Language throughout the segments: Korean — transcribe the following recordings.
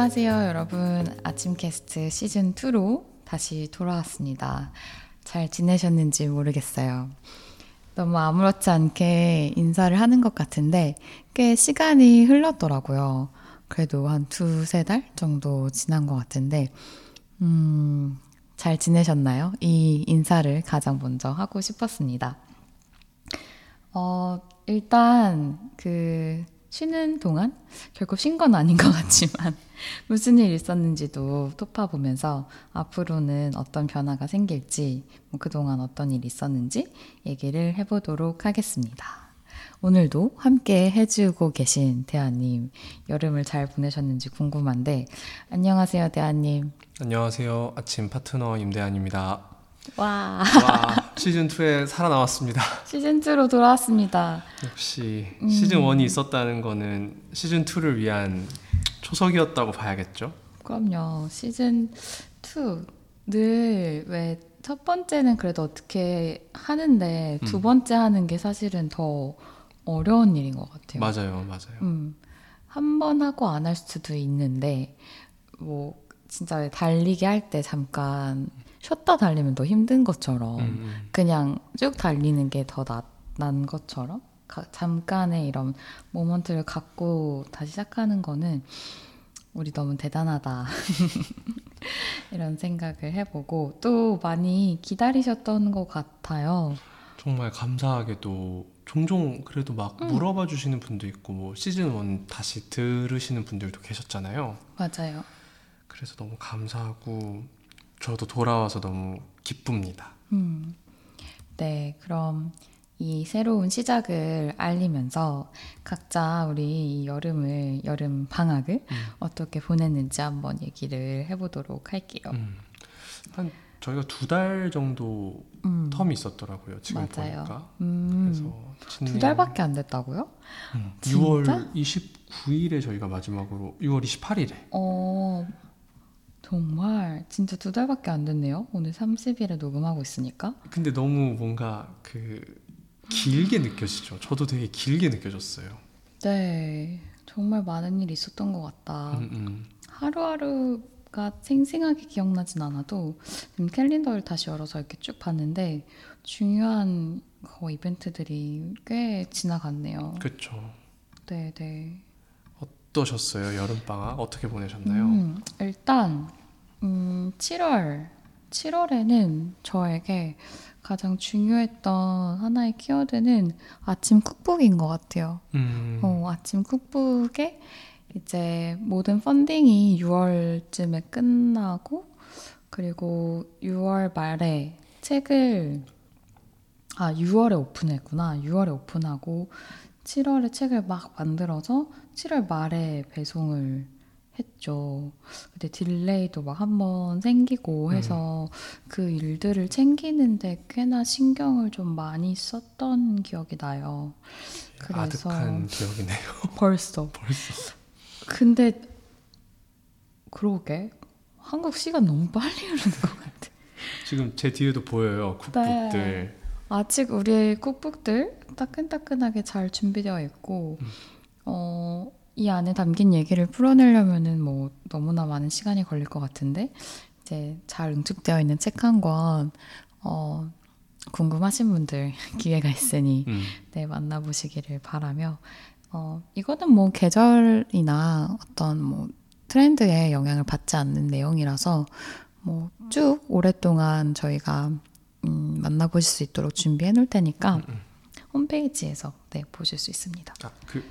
안녕하세요, 여러분. 아침 캐스트 시즌 2로 다시 돌아왔습니다. 잘 지내셨는지 모르겠어요. 너무 아무렇지 않게 인사를 하는 것 같은데 꽤 시간이 흘렀더라고요. 그래도 한 두세 달 정도 지난 것 같은데, 음, 잘 지내셨나요? 이 인사를 가장 먼저 하고 싶었습니다. 어, 일단 그 쉬는 동안? 결국 쉰건 아닌 것 같지만 무슨 일 있었는지도 토파 보면서 앞으로는 어떤 변화가 생길지 뭐 그동안 어떤 일 있었는지 얘기를 해보도록 하겠습니다. 오늘도 함께 해주고 계신 대아님 여름을 잘 보내셨는지 궁금한데 안녕하세요 대아님. 안녕하세요. 아침 파트너 임대한입니다 와, 와 시즌 2에 살아나왔습니다 시즌 2로 돌아왔습니다. 역시 음. 시즌 1이 있었다는 거는 시즌 2를 위한 초석이었다고 봐야겠죠 그럼요. 시즌 2늘 왜 첫 번째는 그래도 어떻게 하는데 두 음. 번째 하는 게 사실은 더 어려운 일인 것 같아요. 맞아요 맞아요 음, 한 번 하고 안 할 수도 있는데 뭐 진짜 왜 달리기 할 때 잠깐 쉬었다 달리면 더 힘든 것처럼 음, 음. 그냥 쭉 달리는 게 더 난 것처럼 가- 잠깐의 이런 모먼트를 갖고 다시 시작하는 거는 우리 너무 대단하다 이런 생각을 해보고 또 많이 기다리셨던 것 같아요. 정말 감사하게도 종종 그래도 막 음. 물어봐 주시는 분도 있고 뭐 시즌 1 다시 들으시는 분들도 계셨잖아요 맞아요. 그래서 너무 감사하고 저도 돌아와서 너무 기쁩니다 음. 네, 그럼 이 새로운 시작을 알리면서 각자 우리 이 여름을 여름 방학을 음. 어떻게 보냈는지 한번 얘기를 해보도록 할게요. 음. 한 저희가 두 달 정도 음. 텀이 있었더라고요. 지금 맞아요. 보니까. 음. 그래서 두 달밖에 안 됐다고요? 음, 진짜? 6월 29일에 저희가 마지막으로 6월 28일에 어, 정말 진짜 두 달밖에 안 됐네요. 오늘 30일에 녹음하고 있으니까. 근데 너무 뭔가 그 길게 느껴지죠. 저도 되게 길게 느껴졌어요. 네, 정말 많은 일이 있었던 것 같다. 음, 음. 하루하루가 생생하게 기억나진 않아도 지금 캘린더를 다시 열어서 이렇게 쭉 봤는데 중요한 거 이벤트들이 꽤 지나갔네요. 그렇죠. 네, 네. 어떠셨어요? 여름 방학 어떻게 보내셨나요? 음, 일단 음, 7월 7월에는 저에게 가장 중요했던 하나의 키워드는 아침 쿡북인 것 같아요. 음, 어, 아침 쿡북에 이제 모든 펀딩이 6월쯤에 끝나고 그리고 6월 말에 책을 아 6월에 오픈했구나. 6월에 오픈하고 7월에 책을 막 만들어서 7월 말에 배송을 했죠. 근데 딜레이도 막 한 번 생기고 해서 그 일들을 챙기는데 꽤나 신경을 좀 많이 썼던 기억이 나요. 그래서 아득한 기억이네요. 벌써. 벌써. 근데 그러게 한국 시간 너무 빨리 흐르는 것 같아. 지금 제 뒤에도 보여요. 쿡북들. 네. 아직 우리의 쿡북들 따끈따끈하게 잘 준비되어 있고 음. 어, 이 안에 담긴 얘기를 풀어내려면은 뭐 너무나 많은 시간이 걸릴 것 같은데 이제 잘 응축되어 있는 책 한 권 어, 궁금하신 분들 기회가 있으니 음, 네, 만나보시기를 바라며, 어, 이거는 뭐 계절이나 어떤 뭐 트렌드에 영향을 받지 않는 내용이라서 뭐 쭉 오랫동안 저희가 음, 만나보실 수 있도록 준비해 놓을 테니까 음, 음. 홈페이지에서 네, 보실 수 있습니다. 아, 그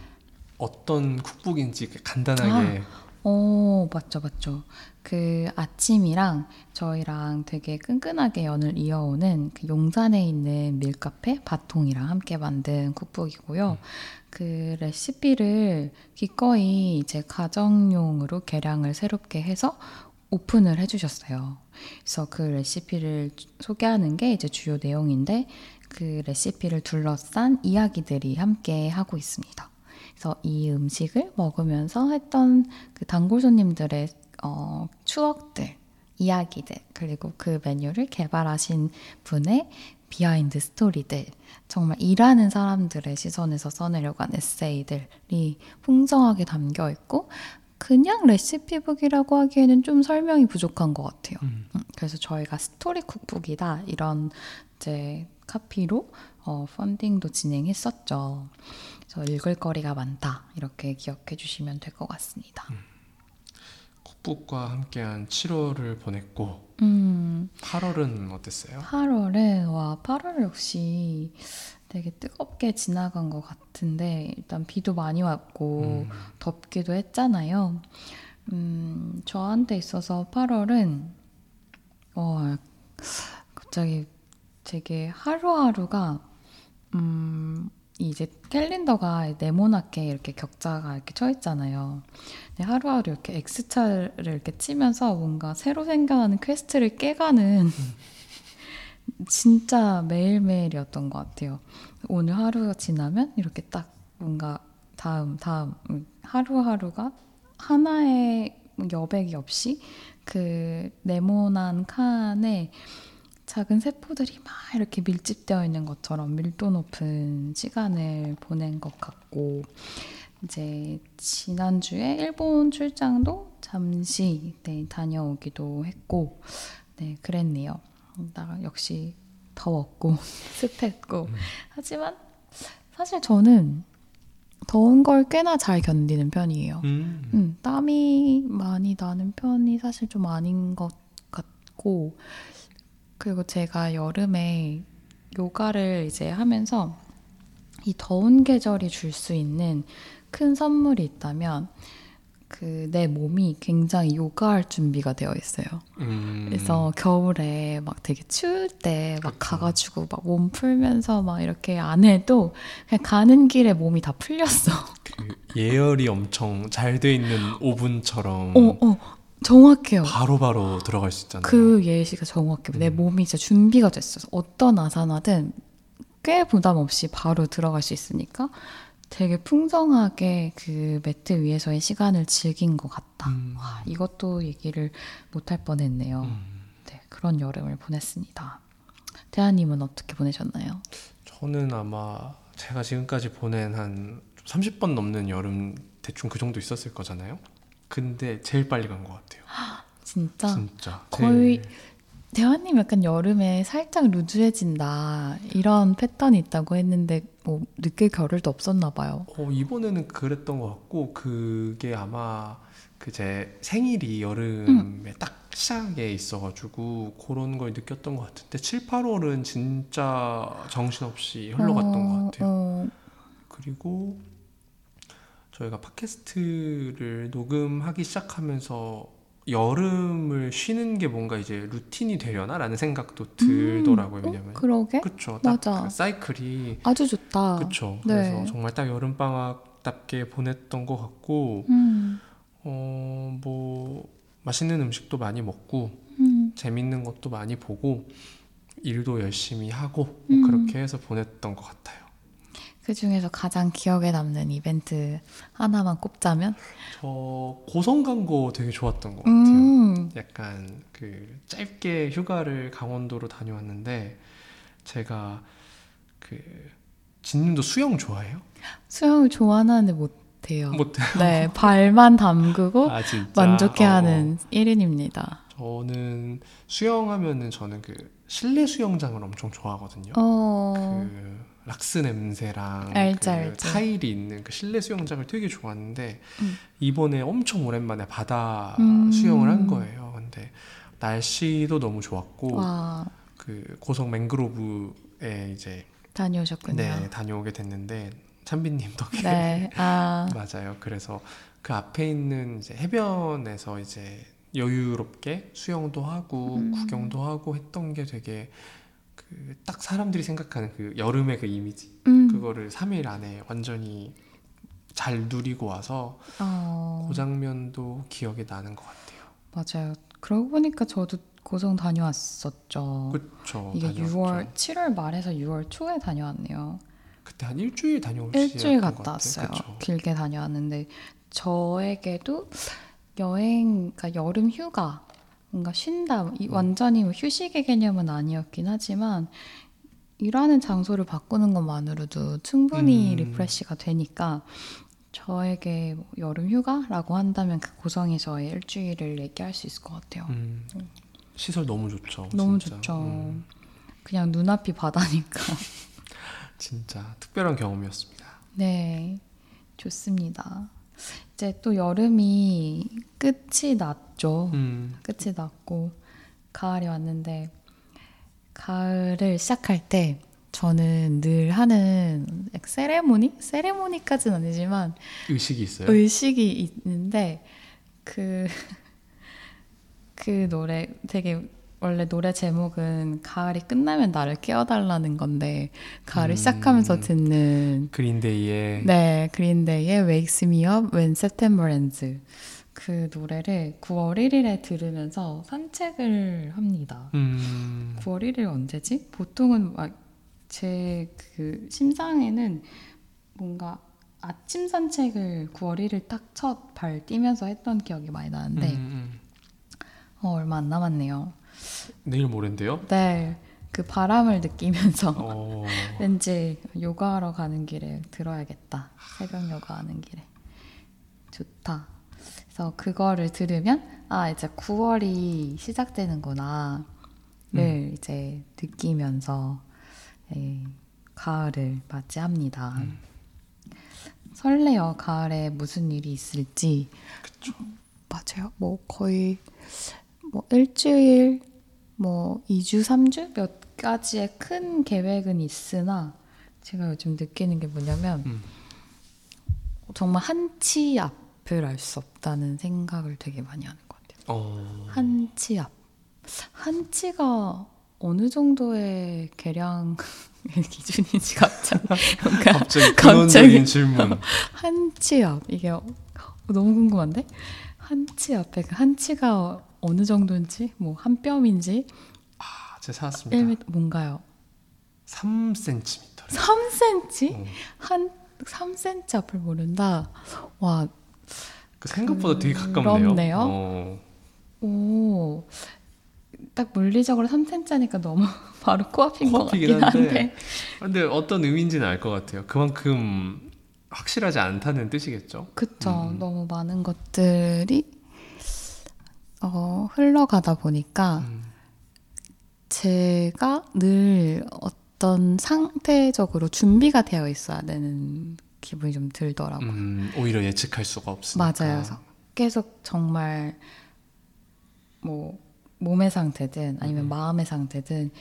어떤 쿡북인지 간단하게 어, 맞죠, 맞죠. 그 아침이랑 저희랑 되게 끈끈하게 연을 이어오는 그 용산에 있는 밀카페 바통이랑 함께 만든 쿡북이고요. 그 레시피를 기꺼이 이제 가정용으로 계량을 새롭게 해서 오픈을 해주셨어요. 그래서 그 레시피를 주- 소개하는 게 이제 주요 내용인데 그 레시피를 둘러싼 이야기들이 함께 하고 있습니다. 그래서 이 음식을 먹으면서 했던 그 단골 손님들의 어, 추억들, 이야기들, 그리고 그 메뉴를 개발하신 분의 behind story들, 정말 일하는 사람들의 시선에서 써내려고 한 에세이들이 풍성하게 담겨 있고, 그냥 recipe book이라고 하기에는 좀 설명이 부족한 것 같아요. 음. 음, 그래서 저희가 story cookbook이다 이런 이제 카피로 어, 펀딩도 진행했었죠. 그래서 읽을 거리가 많다 이렇게 기억해 주시면 될 것 같습니다. cookbook과 함께한 7월을 보냈고 음, 8월은 어땠어요? 8월에 와 8월 역시 되게 뜨겁게 지나간 것 같은데 일단 비도 많이 왔고 음, 덥기도 했잖아요. 음, 저한테 있어서 8월은 어, 갑자기 되게 하루하루가 음, 이제 캘린더가 네모나게 이렇게 격자가 이렇게 쳐 있잖아요. 하루하루 이렇게 X자를 이렇게 치면서 뭔가 새로 생겨나는 quest를 깨가는 진짜 매일매일이었던 것 같아요. 오늘 하루가 지나면 이렇게 딱 뭔가 다음 다음 음, 하루하루가 하나의 여백이 없이 그 네모난 칸에 작은 세포들이 막 이렇게 밀집되어 있는 것처럼 밀도 높은 시간을 보낸 것 같고 이제 지난주에 일본 출장도 잠시 네, 다녀오기도 했고 네 그랬네요. 나 역시 더웠고 습했고 음. 하지만 사실 저는 더운 걸 꽤나 잘 견디는 편이에요. 음. 음, 땀이 많이 나는 편이 사실 좀 아닌 것 같고 그리고 제가 여름에 요가를 이제 하면서 이 더운 계절이 줄 수 있는 큰 선물이 있다면 그 내 몸이 굉장히 요가할 준비가 되어 있어요. 음. 그래서 겨울에 막 되게 추울 때막 그쵸. 가가지고 막 몸 풀면서 막 이렇게 안 해도 그냥 가는 길에 몸이 다 풀렸어. 그 예열이 엄청 잘 돼 있는 오븐처럼 어, 어, 정확해요. 바로 바로 들어갈 수 있잖아요. 그 예시가 정확해. 내 음. 몸이 이제 준비가 됐어. 어떤 아사나든 꽤 부담 없이 바로 들어갈 수 있으니까 되게 풍성하게 그 매트 위에서의 시간을 즐긴 것 같다. 음. 와, 이것도 얘기를 못할 뻔했네요. 음. 네, 그런 여름을 보냈습니다. 대하님은 어떻게 보내셨나요? 저는 아마 제가 지금까지 보낸 한 30번 넘는 여름 대충 그 정도 있었을 거잖아요. 근데 제일 빨리 간 것 같아요. 진짜 진짜. 거의 제일- 대하님 약간 여름에 살짝 루즈해진다 이런 패턴이 있다고 했는데 뭐 느낄 겨를도 없었나 봐요. 어, 이번에는 그랬던 것 같고 그게 아마 그 제 생일이 여름에 딱 시작에 있어가지고 그런 걸 느꼈던 것 같은데 7, 8월은 진짜 정신없이 흘러갔던 어, 것 같아요. 어, 그리고 저희가 팟캐스트를 녹음하기 시작하면서 여름을 쉬는 게 뭔가 이제 루틴이 되려나라는 생각도 들더라고요. 왜냐면 어, 그러게 그쵸 맞아. 딱그 사이클이 아주 좋다. 그쵸 네. 그래서 정말 딱 여름 방학답게 보냈던 것 같고 음, 어뭐 맛있는 음식도 많이 먹고 음, 재밌는 것도 많이 보고 일도 열심히 하고 음. 뭐 그렇게 해서 보냈던 것 같아요. 그 중에서 가장 기억에 남는 이벤트 하나만 꼽자면, 저 고성 간거 되게 좋았던 것 같아요. 음, 약간 그 짧게 휴가를 강원도로 다녀왔는데 제가 그 진님도 수영 좋아해요? 수영을 좋아하는데 못해요. 못해. 네, 발만 담그고 아. 만족해하는 어, 1인입니다. 저는 수영하면은 저는 그 실내 수영장을 엄청 좋아하거든요. 어, 그 락스 냄새랑 알죠, 그 알죠. 타일이 있는 그 실내 수영장을 되게 좋아하는데 음. 이번에 엄청 오랜만에 바다 음. 수영을 한 거예요. 근데 날씨도 너무 좋았고 와, 그 고성 맹그로브에 이제 다녀오셨군요. 네 다녀오게 됐는데 찬빈님 덕에 네, 아, 맞아요. 그래서 그 앞에 있는 이제 해변에서 이제 여유롭게 수영도 하고 음. 구경도 하고 했던 게 되게 그 딱 사람들이 생각하는 그 여름의 그 이미지 음, 그거를 3일 안에 완전히 잘 누리고 와서 어, 그 장면도 기억에 나는 것 같아요. 맞아요. 그러고 보니까 저도 고성 다녀왔었죠. 그쵸. 이게 다녀왔죠. 6월 7월 말에서 6월 초에 다녀왔네요. 그때 한 일주일 다녀올 일주일 갔다. 왔어요. 그쵸. 길게 다녀왔는데 저에게도 여행, 그러니까 여름 휴가, 뭔가 쉰다, 이 음. 완전히 뭐 휴식의 개념은 아니었긴 하지만 일하는 장소를 바꾸는 것만으로도 충분히 음. 리프레시가 되니까 저에게 뭐 여름 휴가라고 한다면 그 고성에서의 일주일을 얘기할 수 있을 것 같아요. 음, 시설 너무 좋죠. 너무 진짜. 좋죠. 음, 그냥 눈앞이 바다니까. 진짜 특별한 경험이었습니다. 네, 좋습니다. 이제 또 여름이 끝이 났죠. 음, 끝이 났고 가을이 왔는데 가을을 시작할 때 저는 늘 하는 세레모니? 세레모니까지는 아니지만 의식이 있어요. 의식이 있는데 그, 그 노래 되게 원래 노래 제목은 가을이 끝나면 나를 깨워달라는 건데 가을을 음. 시작하면서 듣는 그린데이의 네 그린데이의 Wakes Me Up When September Ends 그 노래를 9월 1일에 들으면서 산책을 합니다. 음, 9월 1일 언제지? 보통은 제그 심상에는 뭔가 아침 산책을 9월 1일 딱 첫 발 뛰면서 했던 기억이 많이 나는데 음, 음. 어, 얼마 안 남았네요. 내일 모레인데요. 네, 그 바람을 느끼면서 어, 왠지 요가하러 가는 길에 들어야겠다. 새벽 요가 하는 길에 좋다. 그래서 그거를 들으면 아 이제 9월이 시작되는구나. 를 이제 느끼면서 예, 가을을 맞이합니다. 음. 설레요. 가을에 무슨 일이 있을지. 그쵸. 맞아요. 뭐 거의 뭐 일주일, 뭐 2주, 3주 몇 가지의 큰 계획은 있으나 제가 요즘 느끼는 게 뭐냐면 음. 정말 한 치 앞을 알 수 없다는 생각을 되게 많이 하는 것 같아요. 어, 한치 앞. 한 치가 어느 정도의 계량 기준인지 갑자기 뭔가 갑자기. 근원적인 질문. 한 치 앞 이게 어- 너무 궁금한데 한 치 앞에 그 한치가 어느 정도인지 뭐 한 뼘인지 아, 제가 찾았습니다. 1m 뭔가요? 3cm. 3cm? 어, 한 3cm 앞을 모른다. 와, 그 생각보다 되게 가깝네요. 그렇네요. 어, 오. 딱 물리적으로 3cm니까 너무 바로 코앞인 것 같긴 한데. 한데. 근데 어떤 의미인지는 알 것 같아요. 그만큼 확실하지 않다는 뜻이겠죠. 그쵸. 음. 너무 많은 것들이 어, 흘러가다 보니까 음, 제가 늘 어떤 상태적으로 준비가 되어 있어야 되는 기분이 좀 들더라고요. 음, 오히려 예측할 수가 없으니까. 맞아요. 계속 정말 뭐 몸의 상태든 아니면 음. 마음의 상태든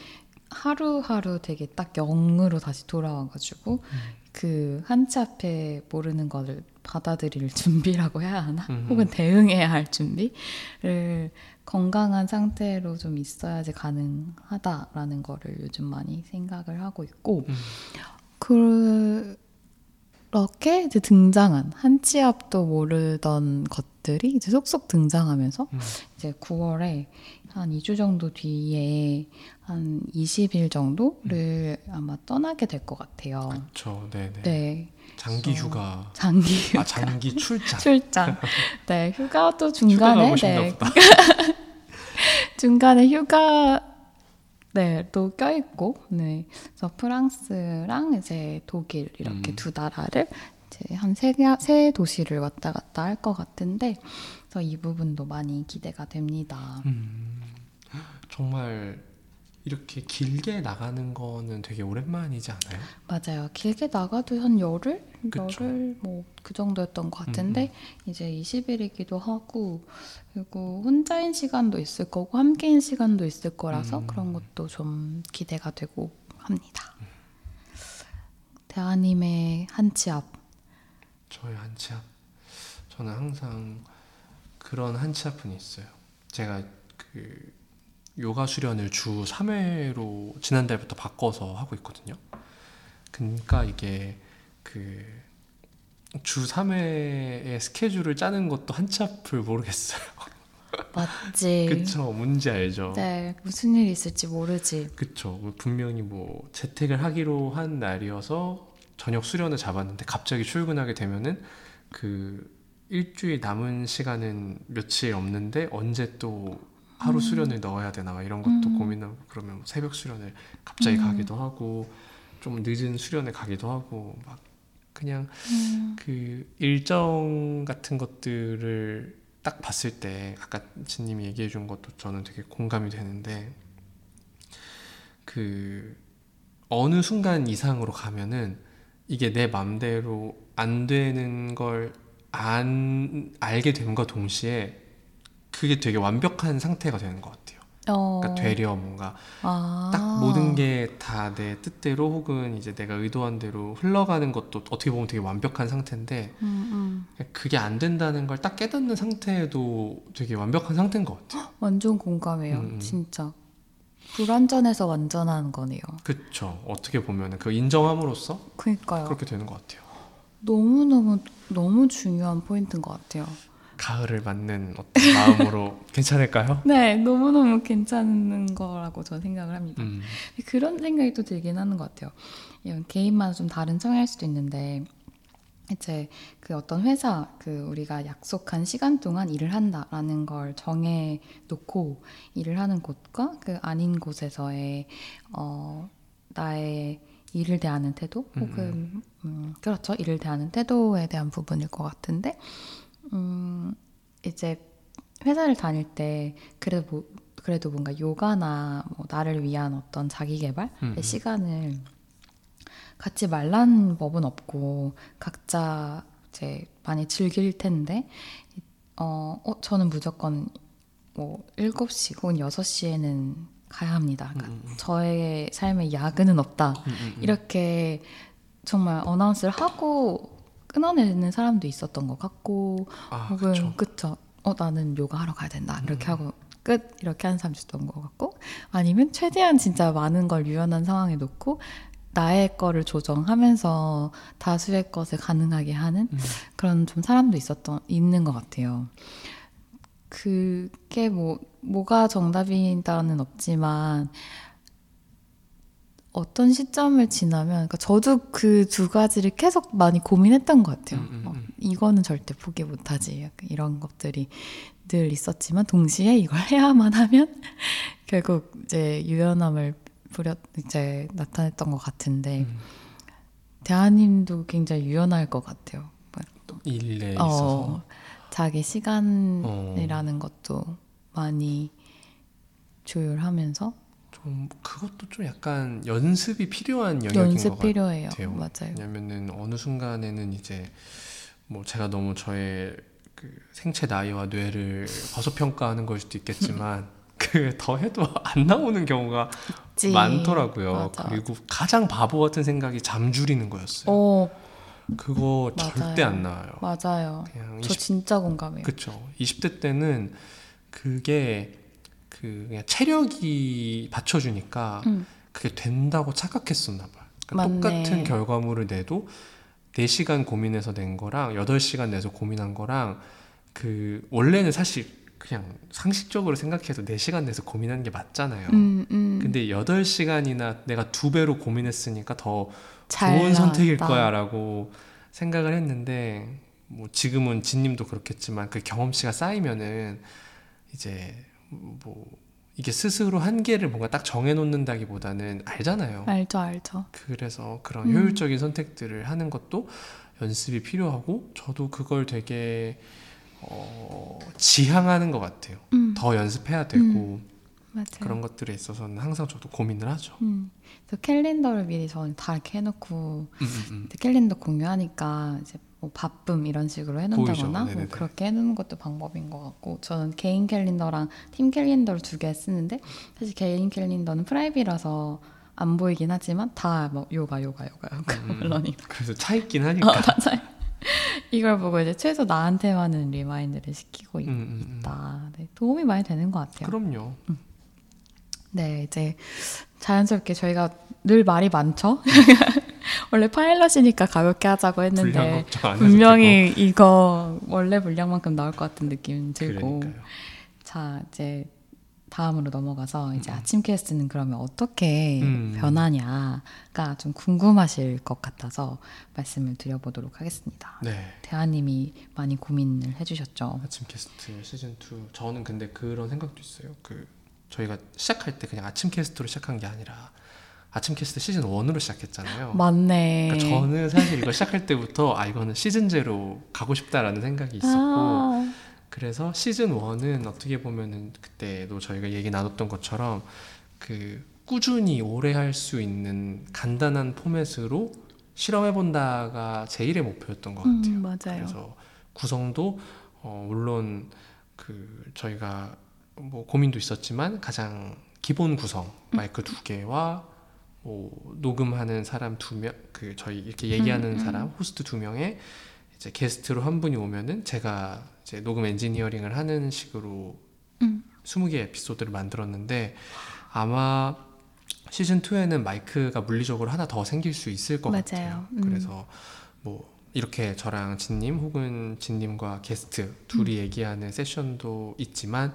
하루하루 되게 딱 0으로 다시 돌아와가지고 음. 그 한치 앞에 모르는 거를 받아들일 준비라고 해야 하나? 음. 혹은 대응해야 할 준비를 건강한 상태로 좀 있어야지 가능하다라는 거를 요즘 많이 생각을 하고 있고 음. 그렇게 이제 등장한 한치 앞도 모르던 것들이 이제 속속 등장하면서 음. 이제 9월에 한 2주 정도 뒤에 한 20일 정도를 아마 떠나게 될 것 같아요. 그렇죠. 네네. 네, 장기 휴가. 장기 아 장기 출장. 출장. 네, 휴가 중간에 가고 싶나 네. 중간에 휴가 네, 또 껴있고, 네. 그래서 프랑스랑 이제 독일 이렇게 음. 두 나라를 이제 한 세, 개- 세 도시를 왔다 갔다 할 것 같은데, 그래서 이 부분도 많이 기대가 됩니다. 음, 정말 이렇게 길게 나가는 거는 되게 오랜만이지 않아요? 맞아요. 길게 나가도 한 열흘? 그쵸. 열흘 뭐 그 정도였던 것 같은데, 이제 20일이기도 하고, 그리고 혼자인 시간도 있을 거고, 함께인 시간도 있을 거라서 음. 그런 것도 좀 기대가 되고 합니다. 대하님의 한치 앞. 저의 한치 앞. 저는 항상 그런 한치 앞은 있어요. 제가 그 요가 수련을 주 3회로 지난달부터 바꿔서 하고 있거든요. 그러니까 이게 그 주 3회의 스케줄을 짜는 것도 한치 앞을 모르겠어요. 맞지. 그쵸? 뭔지 알죠? 네, 무슨 일이 있을지 모르지. 그쵸. 뭐 분명히 뭐 재택을 하기로 한 날이어서 저녁 수련을 잡았는데 갑자기 출근하게 되면은 그 일주일 남은 시간은 며칠 없는데 언제 또 하루 수련을 넣어야 되나 막 이런 것도 음. 고민하고 그러면 뭐 새벽 수련을 갑자기 음. 가기도 하고 좀 늦은 수련을 가기도 하고 막 그냥 음. 그 일정 같은 것들을 딱 봤을 때 아까 진님이 얘기해 준 것도 저는 되게 공감이 되는데 그 어느 순간 이상으로 가면은 이게 내 맘대로 안 되는 걸 안 알게 됨과 동시에 그게 되게 완벽한 상태가 되는 것 같아요. 어. 그러니까 되려 뭔가 아. 딱 모든 게 다 내 뜻대로 혹은 이제 내가 의도한 대로 흘러가는 것도 어떻게 보면 되게 완벽한 상태인데 음, 음. 그게 안 된다는 걸 딱 깨닫는 상태도 되게 완벽한 상태인 것 같아요. 완전 공감해요. 음, 음. 진짜. 불완전해서 완전한 거네요. 그쵸. 어떻게 보면 그 인정함으로써 그니까요. 그렇게 되는 것 같아요. 너무너무, 너무 중요한 포인트인 것 같아요. 가을을 맞는 어떤 마음으로 괜찮을까요? 네, 너무너무 괜찮은 거라고 저는 생각을 합니다. 음, 그런 생각이 또 들긴 하는 것 같아요. 개인마다 좀 다른 성향일 수도 있는데, 이제 그 어떤 회사, 그 우리가 약속한 시간 동안 일을 한다라는 걸 정해 놓고 일을 하는 곳과 그 아닌 곳에서의, 어, 나의 일을 대하는 태도, 혹은, 음, 그렇죠. 일을 대하는 태도에 대한 부분일 것 같은데, 음, 이제 회사를 다닐 때 그래도 뭐, 그래도 뭔가 요가나 뭐 나를 위한 어떤 자기 개발의 음, 음. 시간을 갖지 말라는 법은 없고 각자 이제 많이 즐길 텐데 어, 어 저는 무조건 뭐 7시 혹은 6시에는 가야 합니다. 그러니까 음, 음. 저의 삶에 야근은 없다. 음, 음, 음. 이렇게 정말 어나운스를 하고 끊어내는 사람도 있었던 것 같고 아, 혹은 그쵸. 그쵸. 어 나는 요가 하러 가야 된다. 이렇게 음. 하고 끝 이렇게 하는 사람도 있었던 것 같고 아니면 최대한 진짜 많은 걸 유연한 상황에 놓고 나의 거를 조정하면서 다수의 것을 가능하게 하는 음. 그런 좀 사람도 있었던 있는 것 같아요. 그게 뭐 뭐가 정답이다는 없지만 어떤 시점을 지나면 그러니까 저도 그 두 가지를 계속 많이 고민했던 것 같아요. 음, 음, 어, 음. 이거는 절대 포기 못하지. 이런 것들이 늘 있었지만 동시에 이걸 해야만 하면 결국 이제 유연함을 부려 이제 나타냈던 것 같은데 음. 대하님도 굉장히 유연할 것 같아요. 일에 어, 있어서 자기 시간이라는 것도 많이 조율하면서 좀 그것도 좀 약간 연습이 필요한 영역인 연습 것 필요해요. 같아요. 맞아요. 왜냐면은 어느 순간에는 이제 뭐 제가 너무 저의 그 생체 나이와 뇌를 과소평가하는 걸 수도 있겠지만 그 더 해도 안 나오는 경우가 있지. 많더라고요. 맞아. 그리고 가장 바보 같은 생각이 잠 줄이는 거였어요. 어, 그거 맞아요. 절대 안 나와요. 맞아요. 저 20, 진짜 공감해요. 그쵸. 20대 때는 그게 그 그냥 체력이 받쳐주니까 음. 그게 된다고 착각했었나 봐요. 그러니까. 똑같은 결과물을 내도 4시간 고민해서 낸 거랑 8시간 내서 고민한 거랑 그 원래는 사실 그냥 상식적으로 생각해도 4시간 내서 고민하는 게 맞잖아요. 음, 음. 근데 8시간이나 내가 두 배로 고민했으니까 더잘 좋은 선택일 나왔다. 거야라고 생각을 했는데 뭐 지금은 진님도 그렇겠지만 그 경험치가 쌓이면은 이제 뭐 이게 스스로 한계를 뭔가 딱 정해놓는다기보다는 알잖아요. 알죠, 알죠. 그래서 그런 음. 효율적인 선택들을 하는 것도 연습이 필요하고 저도 그걸 되게 어, 지향하는 것 같아요. 음, 더 연습해야 되고 맞아요. 그런 것들에 있어서는 항상 저도 고민을 하죠. 음. 그래서 캘린더를 미리 저는 다 이렇게 해놓고 음, 음, 음. 캘린더 공유하니까 이제 뭐 바쁨 이런 식으로 해놓는다거나. 뭐. 그렇게 해놓는 것도 방법인 것 같고 저는 개인 캘린더랑 팀 캘린더를 두 개 쓰는데 사실 개인 캘린더는 private이라서 안 보이긴 하지만 다 뭐 요가 요가 요가 요가 음. 러닝 그래서 차 있긴 어, 하니까. 맞아요 이걸 보고 이제 최소 나한테만은 remind를 시키고 음, 음, 음. 있다 네, 도움이 많이 되는 것 같아요 그럼요. 네, 이제 자연스럽게 저희가 늘 말이 많죠. 원래 파일럿이니까 가볍게 하자고 했는데 분명히 이거 원래 분량만큼 나올 것 같은 느낌. 들고. 그러니까요. 자, 이제 다음으로 넘어가서 이제 음. 아침 캐스트는 그러면 어떻게 음. 변하냐가 좀 궁금하실 것 같아서 말씀을 드려보도록 하겠습니다. 네. 대하님이 많이 고민을 해주셨죠. 아침 캐스트 시즌 2 저는 근데 그런 생각도 있어요. 그 저희가 시작할 때 그냥 아침 캐스트로 시작한 게 아니라 아침 캐스트 시즌 1으로 시작했잖아요. 맞네. 그러니까 저는 사실 이거 시작할 때부터 아 이거는 시즌 제로 가고 싶다라는 생각이 있었고 아, 그래서 시즌 1은 어떻게 보면은 그때도 저희가 얘기 나눴던 것처럼 그 꾸준히 오래 할 수 있는 간단한 포맷으로 실험해 본다가 제일의 목표였던 것 같아요. 음, 맞아요. 그래서 구성도 어, 물론 그 저희가 뭐 고민도 있었지만 가장 기본 구성 마이크 두 개와 뭐 녹음하는 사람 두 명, 그 저희 이렇게 얘기하는 음, 음. 사람 호스트 두 명에 이제 게스트로 한 분이 오면은 제가 이제 녹음 엔지니어링을 하는 식으로 음. 20개 에피소드를 만들었는데 아마 시즌 2에는 마이크가 물리적으로 하나 더 생길 수 있을 것 맞아요. 같아요. 음. 그래서 뭐 이렇게 저랑 진님 혹은 진님과 게스트 둘이 음. 얘기하는 세션도 있지만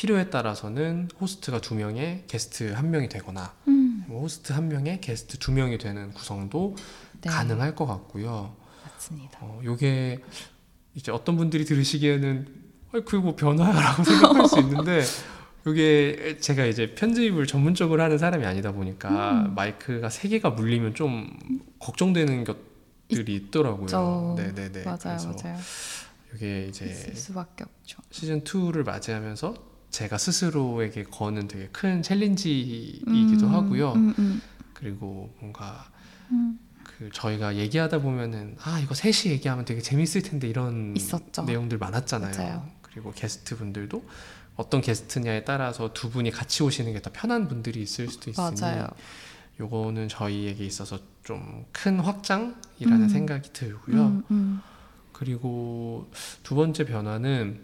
필요에 따라서는 호스트가 두 명에 게스트 한 명이 되거나 음, 뭐 호스트 한 명에 게스트 두 명이 되는 구성도 네, 가능할 것 같고요. 맞습니다. 어, 요게 이제 어떤 분들이 들으시기에는 어, 그게 뭐 변화야라고 생각할 수 있는데 요게 제가 이제 편집을 전문적으로 하는 사람이 아니다 보니까 음. 마이크가 세 개가 물리면 좀 걱정되는 것들이 있더라고요. 있죠. 네네네. 맞아요, 맞아요. 이게 이제 수밖에 없죠. 시즌 2를 맞이하면서 제가 스스로에게 거는 되게 큰 챌린지이기도 음, 하고요. 음, 음, 그리고 뭔가 음. 그 저희가 얘기하다 보면은 아 이거 셋이 얘기하면 되게 재밌을 텐데 이런 있었죠. 내용들 많았잖아요. 맞아요. 그리고 게스트 분들도 어떤 게스트냐에 따라서 두 분이 같이 오시는 게 더 편한 분들이 있을 수도 있으니 맞아요. 요거는 저희에게 있어서 좀 큰 확장이라는 음. 생각이 들고요. 음, 음. 그리고 두 번째 변화는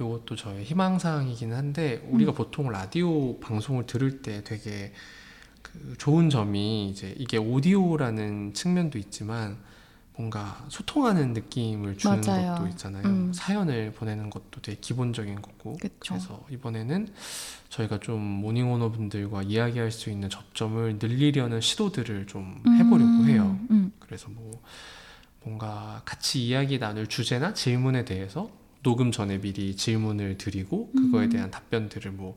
요것도 저의 희망사항이긴 한데 우리가 보통 라디오 방송을 들을 때 되게 그 좋은 점이 이제 이게 오디오라는 측면도 있지만 뭔가 소통하는 느낌을 주는 맞아요. 것도 있잖아요. 음. 사연을 보내는 것도 되게 기본적인 거고. 그쵸. 그래서 이번에는 저희가 좀 모닝 오너 분들과 이야기할 수 있는 접점을 늘리려는 시도들을 좀 해보려고 음, 해요. 음, 그래서 뭐 뭔가 같이 이야기 나눌 주제나 질문에 대해서 녹음 전에 미리 질문을 드리고 그거에 음. 대한 답변들을 뭐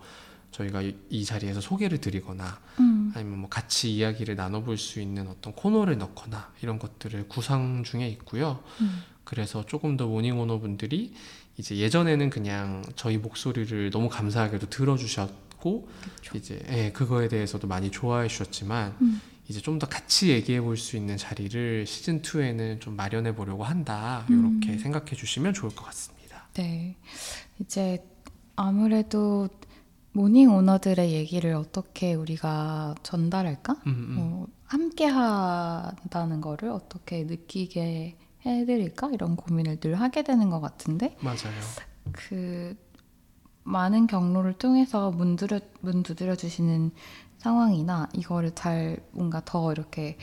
저희가 이, 이 자리에서 소개를 드리거나 음. 아니면 뭐 같이 이야기를 나눠볼 수 있는 어떤 코너를 넣거나 이런 것들을 구상 중에 있고요. 음. 그래서 조금 더 모닝 오너 분들이 이제 예전에는 그냥 저희 목소리를 너무 감사하게도 들어주셨고 그쵸. 이제 예, 그거에 대해서도 많이 좋아해 주셨지만 음. 이제 좀 더 같이 얘기해 볼 수 있는 자리를 시즌 2에는 좀 마련해 보려고 한다. 음. 이렇게 생각해 주시면 좋을 것 같습니다. 네. 이제 아무래도 모닝 오너들의 얘기를 어떻게 우리가 전달할까? 음, 음. 뭐 함께 한다는 거를 어떻게 느끼게 해드릴까? 이런 고민을 늘 하게 되는 것 같은데 맞아요. 그 많은 경로를 통해서 문, 두려, 문 두드려 주시는 상황이나 이거를 잘 뭔가 더 이렇게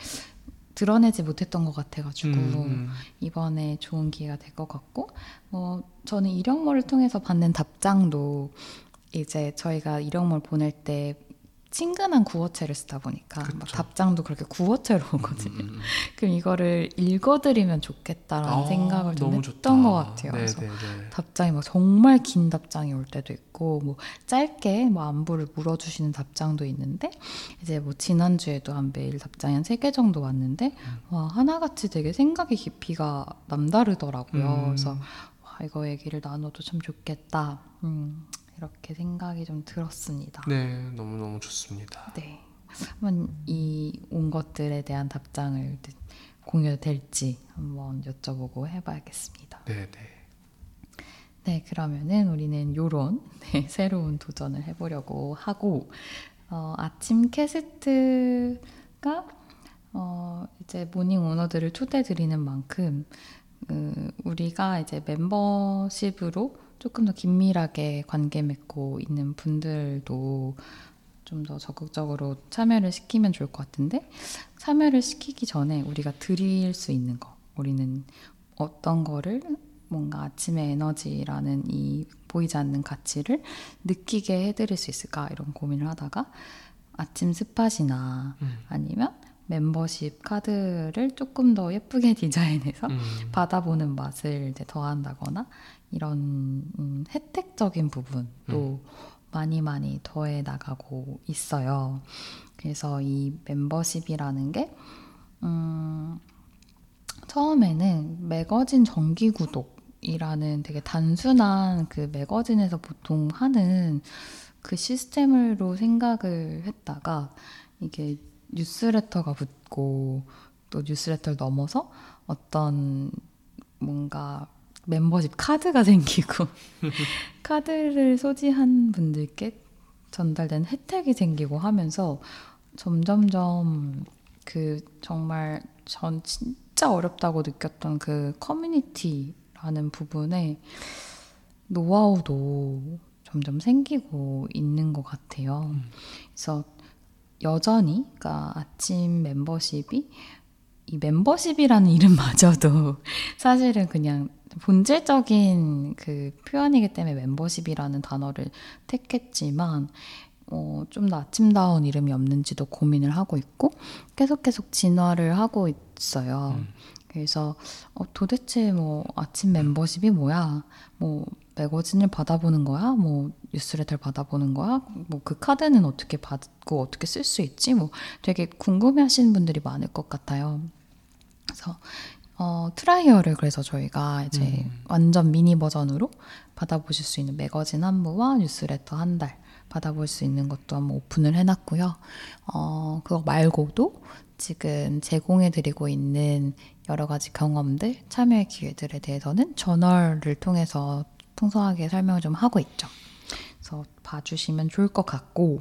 드러내지 못했던 것 같아가지고 음, 음. 이번에 좋은 기회가 될 것 같고 뭐 저는 이력모를 통해서 받는 답장도 이제 저희가 이력모를 보낼 때 친근한 구어체를 쓰다 보니까 막. 답장도 그렇게 구어체로 오거든요. 음, 음. 그럼 이거를 읽어드리면 좋겠다라는 아, 생각을 좀 했던 좋다. 것 같아요. 네, 그래서 네, 네. 답장이 막 정말 긴 답장이 올 때도 있고 뭐 짧게 뭐 안부를 물어주시는 답장도 있는데 이제 뭐 지난 주에도 한 메일 답장이 한 세 개 정도 왔는데 와 하나같이 되게 생각의 깊이가 남다르더라고요. 음. 그래서 와 이거 얘기를 나눠도 참 좋겠다. 음, 이렇게 생각이 좀 들었습니다. 네, 너무 너무 좋습니다. 네. 한번 이 온 것들에 대한 답장을 공유될지 한번 여쭤보고 해봐야겠습니다. 네, 네. 네, 그러면은 우리는 요런 네, 새로운 도전을 해보려고 하고 어, 아침 캐스트가 어, 이제 morning owner들을 초대 드리는 만큼 그, 우리가 이제 멤버십으로 조금 더 긴밀하게 관계 맺고 있는 분들도 좀 더 적극적으로 참여를 시키면 좋을 것 같은데 참여를 시키기 전에 우리가 드릴 수 있는 거 우리는 어떤 거를 뭔가 아침의 에너지라는 이 보이지 않는 가치를 느끼게 해드릴 수 있을까 이런 고민을 하다가 아침 스팟이나 음. 아니면 멤버십 카드를 조금 더 예쁘게 디자인해서 음. 받아보는 맛을 이제 더한다거나 이런 음, 혜택적인 부분도 많이 많이 더해 나가고 있어요. 그래서 이 멤버십이라는 게 음, 처음에는 매거진 정기 구독이라는 되게 단순한 그 매거진에서 보통 하는 그 시스템으로 생각을 했다가 이게 뉴스레터가 붙고 또 뉴스레터를 넘어서 어떤 뭔가 멤버십 카드가 생기고 카드를 소지한 분들께 전달된 혜택이 생기고 하면서 점점점 그 정말 전 진짜 어렵다고 느꼈던 그 커뮤니티라는 부분에 노하우도 점점 생기고 있는 것 같아요. 그래서 여전히 그러니까 아침 멤버십이 이 멤버십이라는 이름마저도 사실은 그냥 본질적인 그 표현이기 때문에 멤버십이라는 단어를 택했지만 어, 좀더 아침다운 이름이 없는지도 고민을 하고 있고 계속 계속 진화를 하고 있어요. 음. 그래서 어, 도대체 뭐 아침 멤버십이 뭐야? 뭐 매거진을 받아보는 거야? 뭐 뉴스레터를 받아보는 거야? 뭐 그 카드는 어떻게 받고 어떻게 쓸 수 있지? 뭐 되게 궁금해하시는 분들이 많을 것 같아요. 그래서 어, 트라이얼을 그래서 저희가 이제 음. 완전 미니 버전으로 받아보실 수 있는 매거진 한 부와 뉴스레터 한 달 받아볼 수 있는 것도 한번 오픈을 해놨고요. 어, 그거 말고도 지금 제공해드리고 있는 여러 가지 경험들, 참여의 기회들에 대해서는 저널을 통해서 풍성하게 설명을 좀 하고 있죠. 그래서 봐주시면 좋을 것 같고,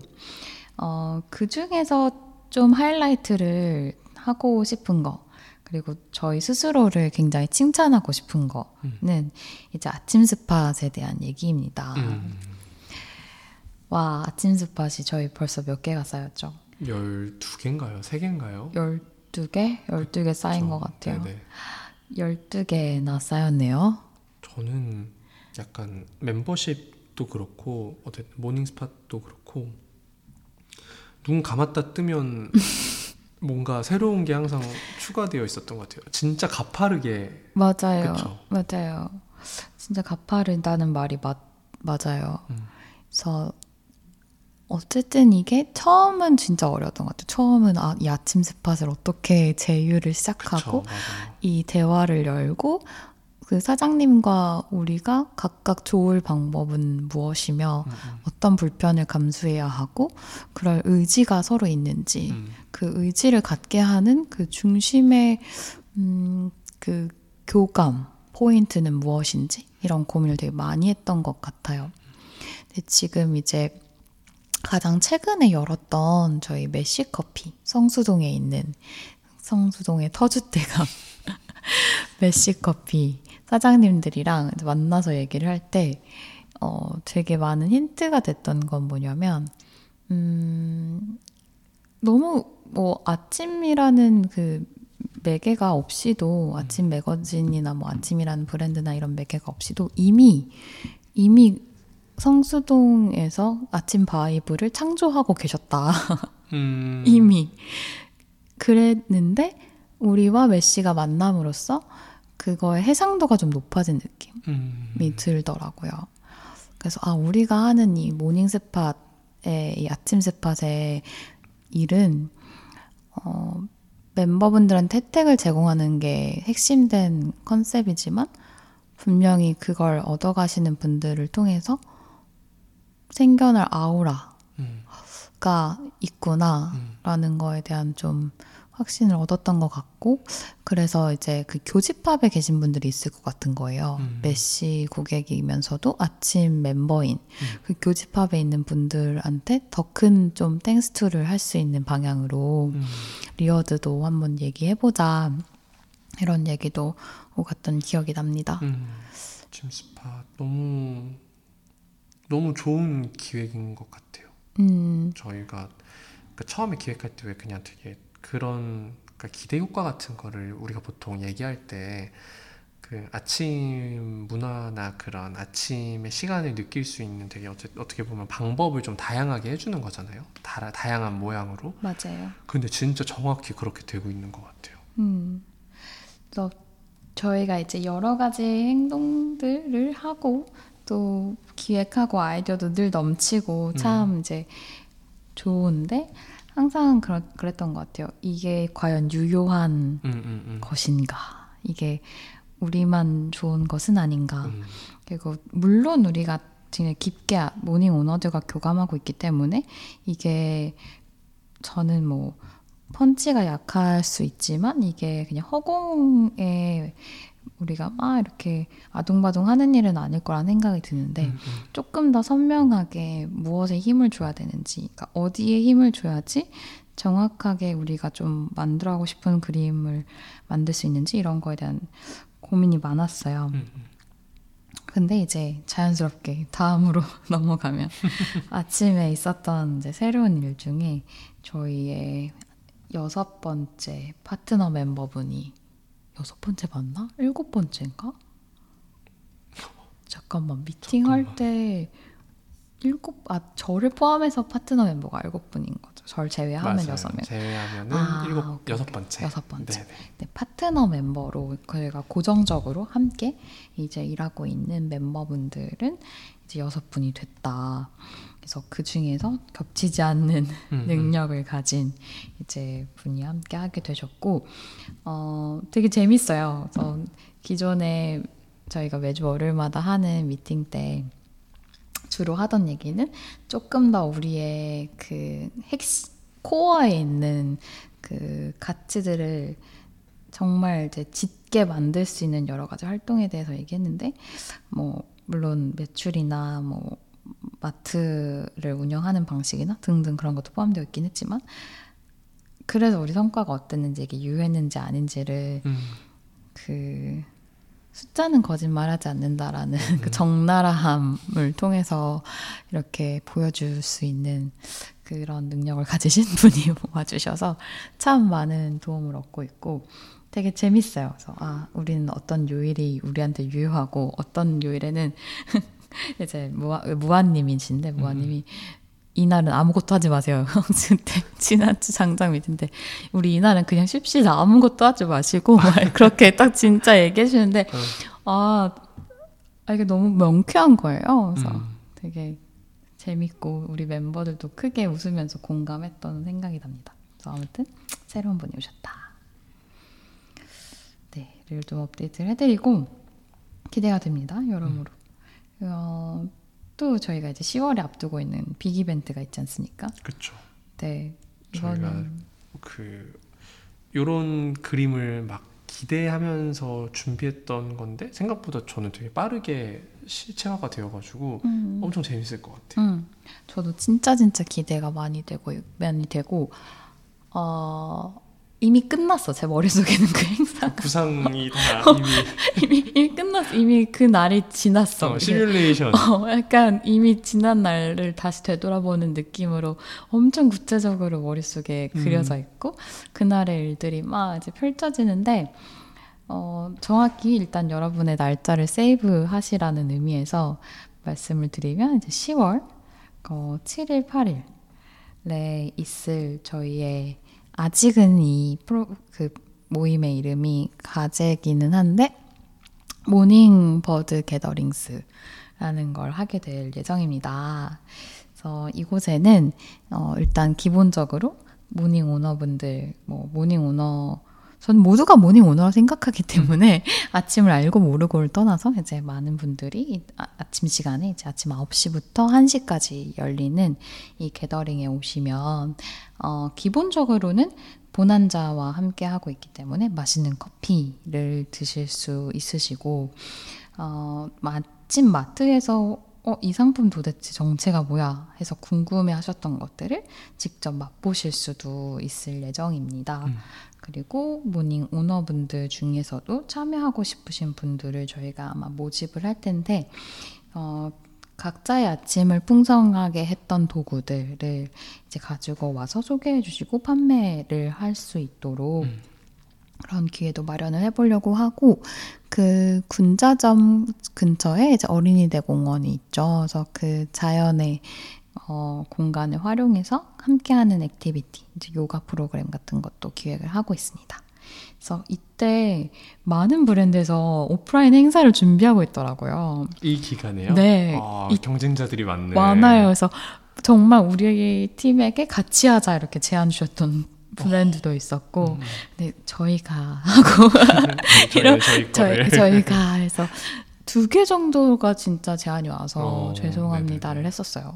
어, 그 중에서 좀 하이라이트를 하고 싶은 거, 그리고 저희 스스로를 굉장히 칭찬하고 싶은 거는 이제 아침 스팟에 대한 얘기입니다. 음. 와, 아침 spot이 저희 벌써 몇 개가 쌓였죠? 12개인가요? 3개인가요? 12개? 12개 쌓인 것 같아요. 네네. 12개나 쌓였네요. 저는 약간 멤버십도 그렇고 어쨌든 morning spot도 그렇고 눈 감았다 뜨면 뭔가 새로운 게 항상 추가되어 있었던 것 같아요. 진짜 가파르게 맞아요. 그쵸. 맞아요. 진짜 가파른다는 말이 맞, 맞아요. 음. 그래서 어쨌든 이게 처음은 진짜 어려웠던 것 같아요. 처음은 아, 이 아침 스팟을 어떻게 제휴를 시작하고 그쵸. 이 대화를 열고 그 사장님과 우리가 각각 좋을 방법은 무엇이며 음, 음, 어떤 불편을 감수해야 하고 그럴 의지가 서로 있는지 음. 그 의지를 갖게 하는 그 중심의 음, 그 교감 포인트는 무엇인지 이런 고민을 되게 많이 했던 것 같아요. 근데 지금 이제 가장 최근에 열었던 저희 메시 커피 성수동에 있는 성수동의 터줏대감 메시 커피 사장님들이랑 만나서 얘기를 할 때 어, 되게 많은 힌트가 됐던 건 뭐냐면 음, 너무 뭐 아침이라는 그 매개가 없이도 아침 매거진이나 뭐 아침이라는 브랜드나 이런 매개가 없이도 이미 이미 성수동에서 아침 vibe를 창조하고 계셨다. 음, 이미. 그랬는데 우리와 메시가 만남으로써 그거의 해상도가 좀 높아진 느낌이 음, 들더라고요. 그래서 아 우리가 하는 이 morning spot의 이 아침 spot의 일은 어, 멤버분들한테 혜택을 제공하는 게 핵심된 컨셉이지만 분명히 그걸 얻어가시는 분들을 통해서 생겨날 아우라가 음, 있구나라는 거에 대한 좀 확신을 얻었던 것 같고 그래서 이제 그 교집합에 계신 분들이 있을 것 같은 거예요. 음. 메시 고객이면서도 아침 멤버인 그 교집합에 있는 분들한테 더 큰 좀 thanks to를 할 수 있는 방향으로 음. reward도 한번 얘기해보자 이런 얘기도 오갔던 기억이 납니다. 음. 아침 spot 너무 너무 좋은 기획인 것 같아요. 음, 저희가 그 처음에 기획할 때 왜 그냥 되게 그런 그러니까 기대 효과 같은 거를 우리가 보통 얘기할 때 그 아침 문화나 그런 아침의 시간을 느낄 수 있는 되게 어째, 어떻게 보면 방법을 좀 다양하게 해주는 거잖아요. 다, 다양한 모양으로. 맞아요. 근데 진짜 정확히 그렇게 되고 있는 것 같아요. 음. 그래서 저희가 이제 여러 가지 행동들을 하고 또 기획하고 아이디어도 늘 넘치고 참 음. 이제 좋은데 항상 그러, 그랬던 것 같아요. 이게 과연 유효한 음, 음, 음. 것인가? 이게 우리만 좋은 것은 아닌가? 음. 그리고 물론 우리가 지금 깊게 아- 모닝 오너들과 교감하고 있기 때문에 이게 저는 뭐 펀치가 약할 수 있지만 이게 그냥 허공에 우리가 막 이렇게 아둥바둥 하는 일은 아닐 거라는 생각이 드는데 음, 음. 조금 더 선명하게 무엇에 힘을 줘야 되는지, 그러니까 어디에 힘을 줘야지 정확하게 우리가 좀 만들어가고 싶은 그림을 만들 수 있는지 이런 거에 대한 고민이 많았어요. 음, 음. 근데 이제 자연스럽게 다음으로 넘어가면 아침에 있었던 이제 새로운 일 중에 저희의 여섯 번째 파트너 멤버분이 여섯 번째 맞나? 일곱 번째인가? 잠깐만 미팅할 잠깐만. 때 일곱 아 저를 포함해서 파트너 멤버가 일곱 분인 거죠. 저를 제외하면. 여섯 명. 제외하면은 아, 일곱 오케이, 여섯. 번째. 여섯 번째. 네네. 네, 파트너 멤버로 저희가 고정적으로 함께 이제 일하고 있는 멤버분들은 이제 여섯 분이 됐다. 그래서 그 중에서 겹치지 않는 음, 음. 능력을 가진 이제 분이 함께 하게 되셨고, 어, 되게 재밌어요. 그래서 기존에 저희가 매주 월요일마다 하는 미팅 때 주로 하던 얘기는 조금 더 우리의 그 핵심, 코어에 있는 그 가치들을 정말 이제 짙게 만들 수 있는 여러 가지 활동에 대해서 얘기했는데, 뭐, 물론 매출이나 뭐, 마트를 운영하는 방식이나 등등 그런 것도 포함되어 있긴 했지만, 그래서 우리 성과가 어땠는지, 이게 유효했는지 아닌지를 음. 그 숫자는 거짓말하지 않는다라는 그 적나라함을 통해서 이렇게 보여줄 수 있는 그런 능력을 가지신 분이 와주셔서 참 많은 도움을 얻고 있고 되게 재밌어요. 그래서 아 우리는 어떤 요일이 우리한테 유효하고 어떤 요일에는 이제 무아 무아님이신데 무아님이 이날은 아무것도 하지 마세요. 지난 주 장장 미팅인데 우리 이날은 그냥 쉽시다 아무것도 하지 마시고 막 그렇게 딱 진짜 얘기해 주는데 아, 아 이게 너무 명쾌한 거예요. 그래서 음. 되게 재밌고 우리 멤버들도 크게 웃으면서 공감했던 생각이 납니다. 그래서 아무튼 새로운 분이 오셨다. 네, 를좀 업데이트를 해드리고 기대가 됩니다. 여러모로. 어, 또 저희가 이제 10월에 앞두고 있는 빅 이벤트가 있지 않습니까? 그렇죠. 네, 이거는 그 요런 그림을 막 기대하면서 준비했던 건데 생각보다 저는 되게 빠르게 실체화가 되어가지고 음, 엄청 재밌을 것 같아요. 음, 저도 진짜 진짜 기대가 많이 되고 많이 되고 어, 이미 끝났어 제 머릿속에는 그 행사 구상이 다 이미 이미 이미 끝났어 이미 그 날이 지났어 어, 시뮬레이션. 어, 약간 이미 지난 날을 다시 되돌아보는 느낌으로 엄청 구체적으로 머릿속에 음. 그려져 있고 그날의 일들이 막 이제 펼쳐지는데 어, 정확히 일단 여러분의 날짜를 save 하시라는 의미에서 말씀을 드리면 이제 10월 어, 7일, 8일에 있을 저희의 아직은 이 프로 그 모임의 이름이 가제기는 한데 Morning Bird Gatherings라는 걸 하게 될 예정입니다. 그래서 이곳에는 어, 일단 기본적으로 morning owner분들, 뭐 morning owner 전 모두가 morning owner라 생각하기 때문에 아침을 알고 모르고를 떠나서 이제 많은 분들이 이 아, 아침 시간에 이제 아침 9시부터 1시까지 열리는 이 gathering에 오시면 어, 기본적으로는 보난자와 함께 하고 있기 때문에 맛있는 커피를 드실 수 있으시고 어, 마침 마트에서 어, 이 상품 도대체 정체가 뭐야 해서 궁금해 하셨던 것들을 직접 맛보실 수도 있을 예정입니다. 음. 그리고 모닝 오너분들 중에서도 참여하고 싶으신 분들을 저희가 아마 모집을 할 텐데 어, 각자의 아침을 풍성하게 했던 도구들을 이제 가지고 와서 소개해 주시고 판매를 할 수 있도록 음. 그런 기회도 마련을 해보려고 하고 그 군자점 근처에 이제 어린이대 공원이 있죠. 그래서 그 자연의 어, 공간을 활용해서 함께하는 activity, 이제 요가 프로그램 같은 것도 기획을 하고 있습니다. 그래서 이때 많은 브랜드에서 오프라인 행사를 준비하고 있더라고요. 이 기간에요? 네. 아, 이- 경쟁자들이 많네. 많아요. 그래서 정말 우리 팀에게 같이 하자 이렇게 제안 주셨던 브랜드도 있었고, 음. 네, 저희가 하고 네, 이런- 저희, 저희 저희. 저희가 해서 두 개 정도가 진짜 제안이 와서 어, 죄송합니다를 네네네. 했었어요.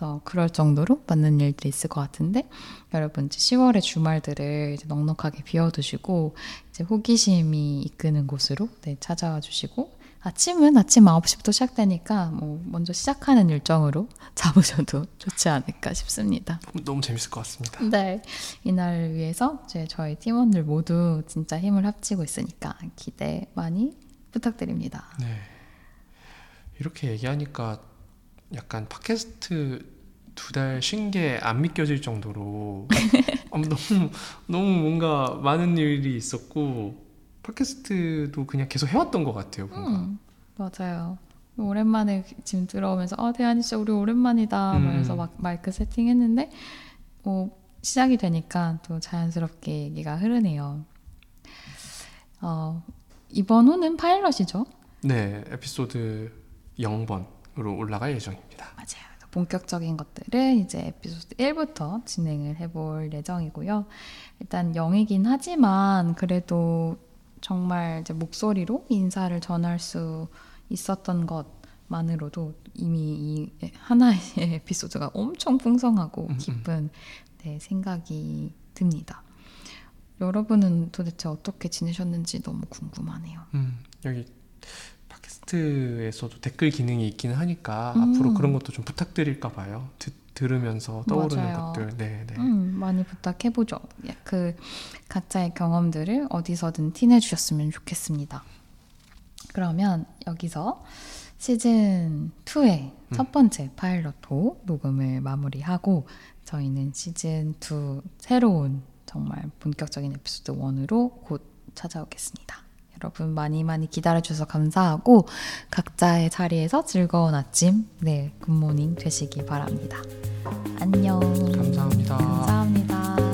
그래서 그럴 정도로 맞는 일들이 있을 것 같은데 여러분 이제 10월의 주말들을 이제 넉넉하게 비워두시고 이제 호기심이 이끄는 곳으로 네, 찾아와 주시고 아침은 아침 9시부터 시작되니까 뭐 먼저 시작하는 일정으로 잡으셔도 좋지 않을까 싶습니다. 너무, 재밌을 것 같습니다. 네, 이날을 위해서 이제 저희 팀원들 모두 진짜 힘을 합치고 있으니까 기대 많이 부탁드립니다. 네. 이렇게 얘기하니까 약간 팟캐스트 두 달 쉰 게 안 믿겨질 정도로 아, 너무 너무 뭔가 많은 일이 있었고 팟캐스트도 그냥 계속 해왔던 것 같아요. 뭔가. 음, 맞아요. 오랜만에 지금 들어오면서 아 대한이 진짜 우리 오랜만이다 음. 그래서 막 마이크 세팅했는데 뭐 시작이 되니까 또 자연스럽게 얘기가 흐르네요. 어, 이번 호는 파일럿이죠. 네, 에피소드 0번 으로 올라갈 예정입니다. 맞아요. 그래서 본격적인 것들은 이제 에피소드 1부터 진행을 해볼 예정이고요. 일단 0이긴 하지만 그래도 정말 이제 목소리로 인사를 전할 수 있었던 것만으로도 이미 이 하나의 에피소드가 엄청 풍성하고 음, 음. 기쁜 네, 생각이 듭니다. 여러분은 도대체 어떻게 지내셨는지 너무 궁금하네요. 음, 여기 팟캐스트에서도 댓글 기능이 있긴 하니까 음. 앞으로 그런 것도 좀 부탁드릴까 봐요. 듣, 들으면서 떠오르는 맞아요. 것들. 네, 네. 음, 많이 부탁해 보죠. 예, 그 각자의 경험들을 어디서든 티내 주셨으면 좋겠습니다. 그러면 여기서 시즌 2의 음. 첫 번째 파일럿도 녹음을 마무리하고 저희는 시즌 2 새로운 정말 본격적인 에피소드 1으로 곧 찾아오겠습니다. 여러분 많이 많이 기다려주셔서 감사하고 각자의 자리에서 즐거운 아침, 네, 굿모닝 되시기 바랍니다. 안녕. 감사합니다.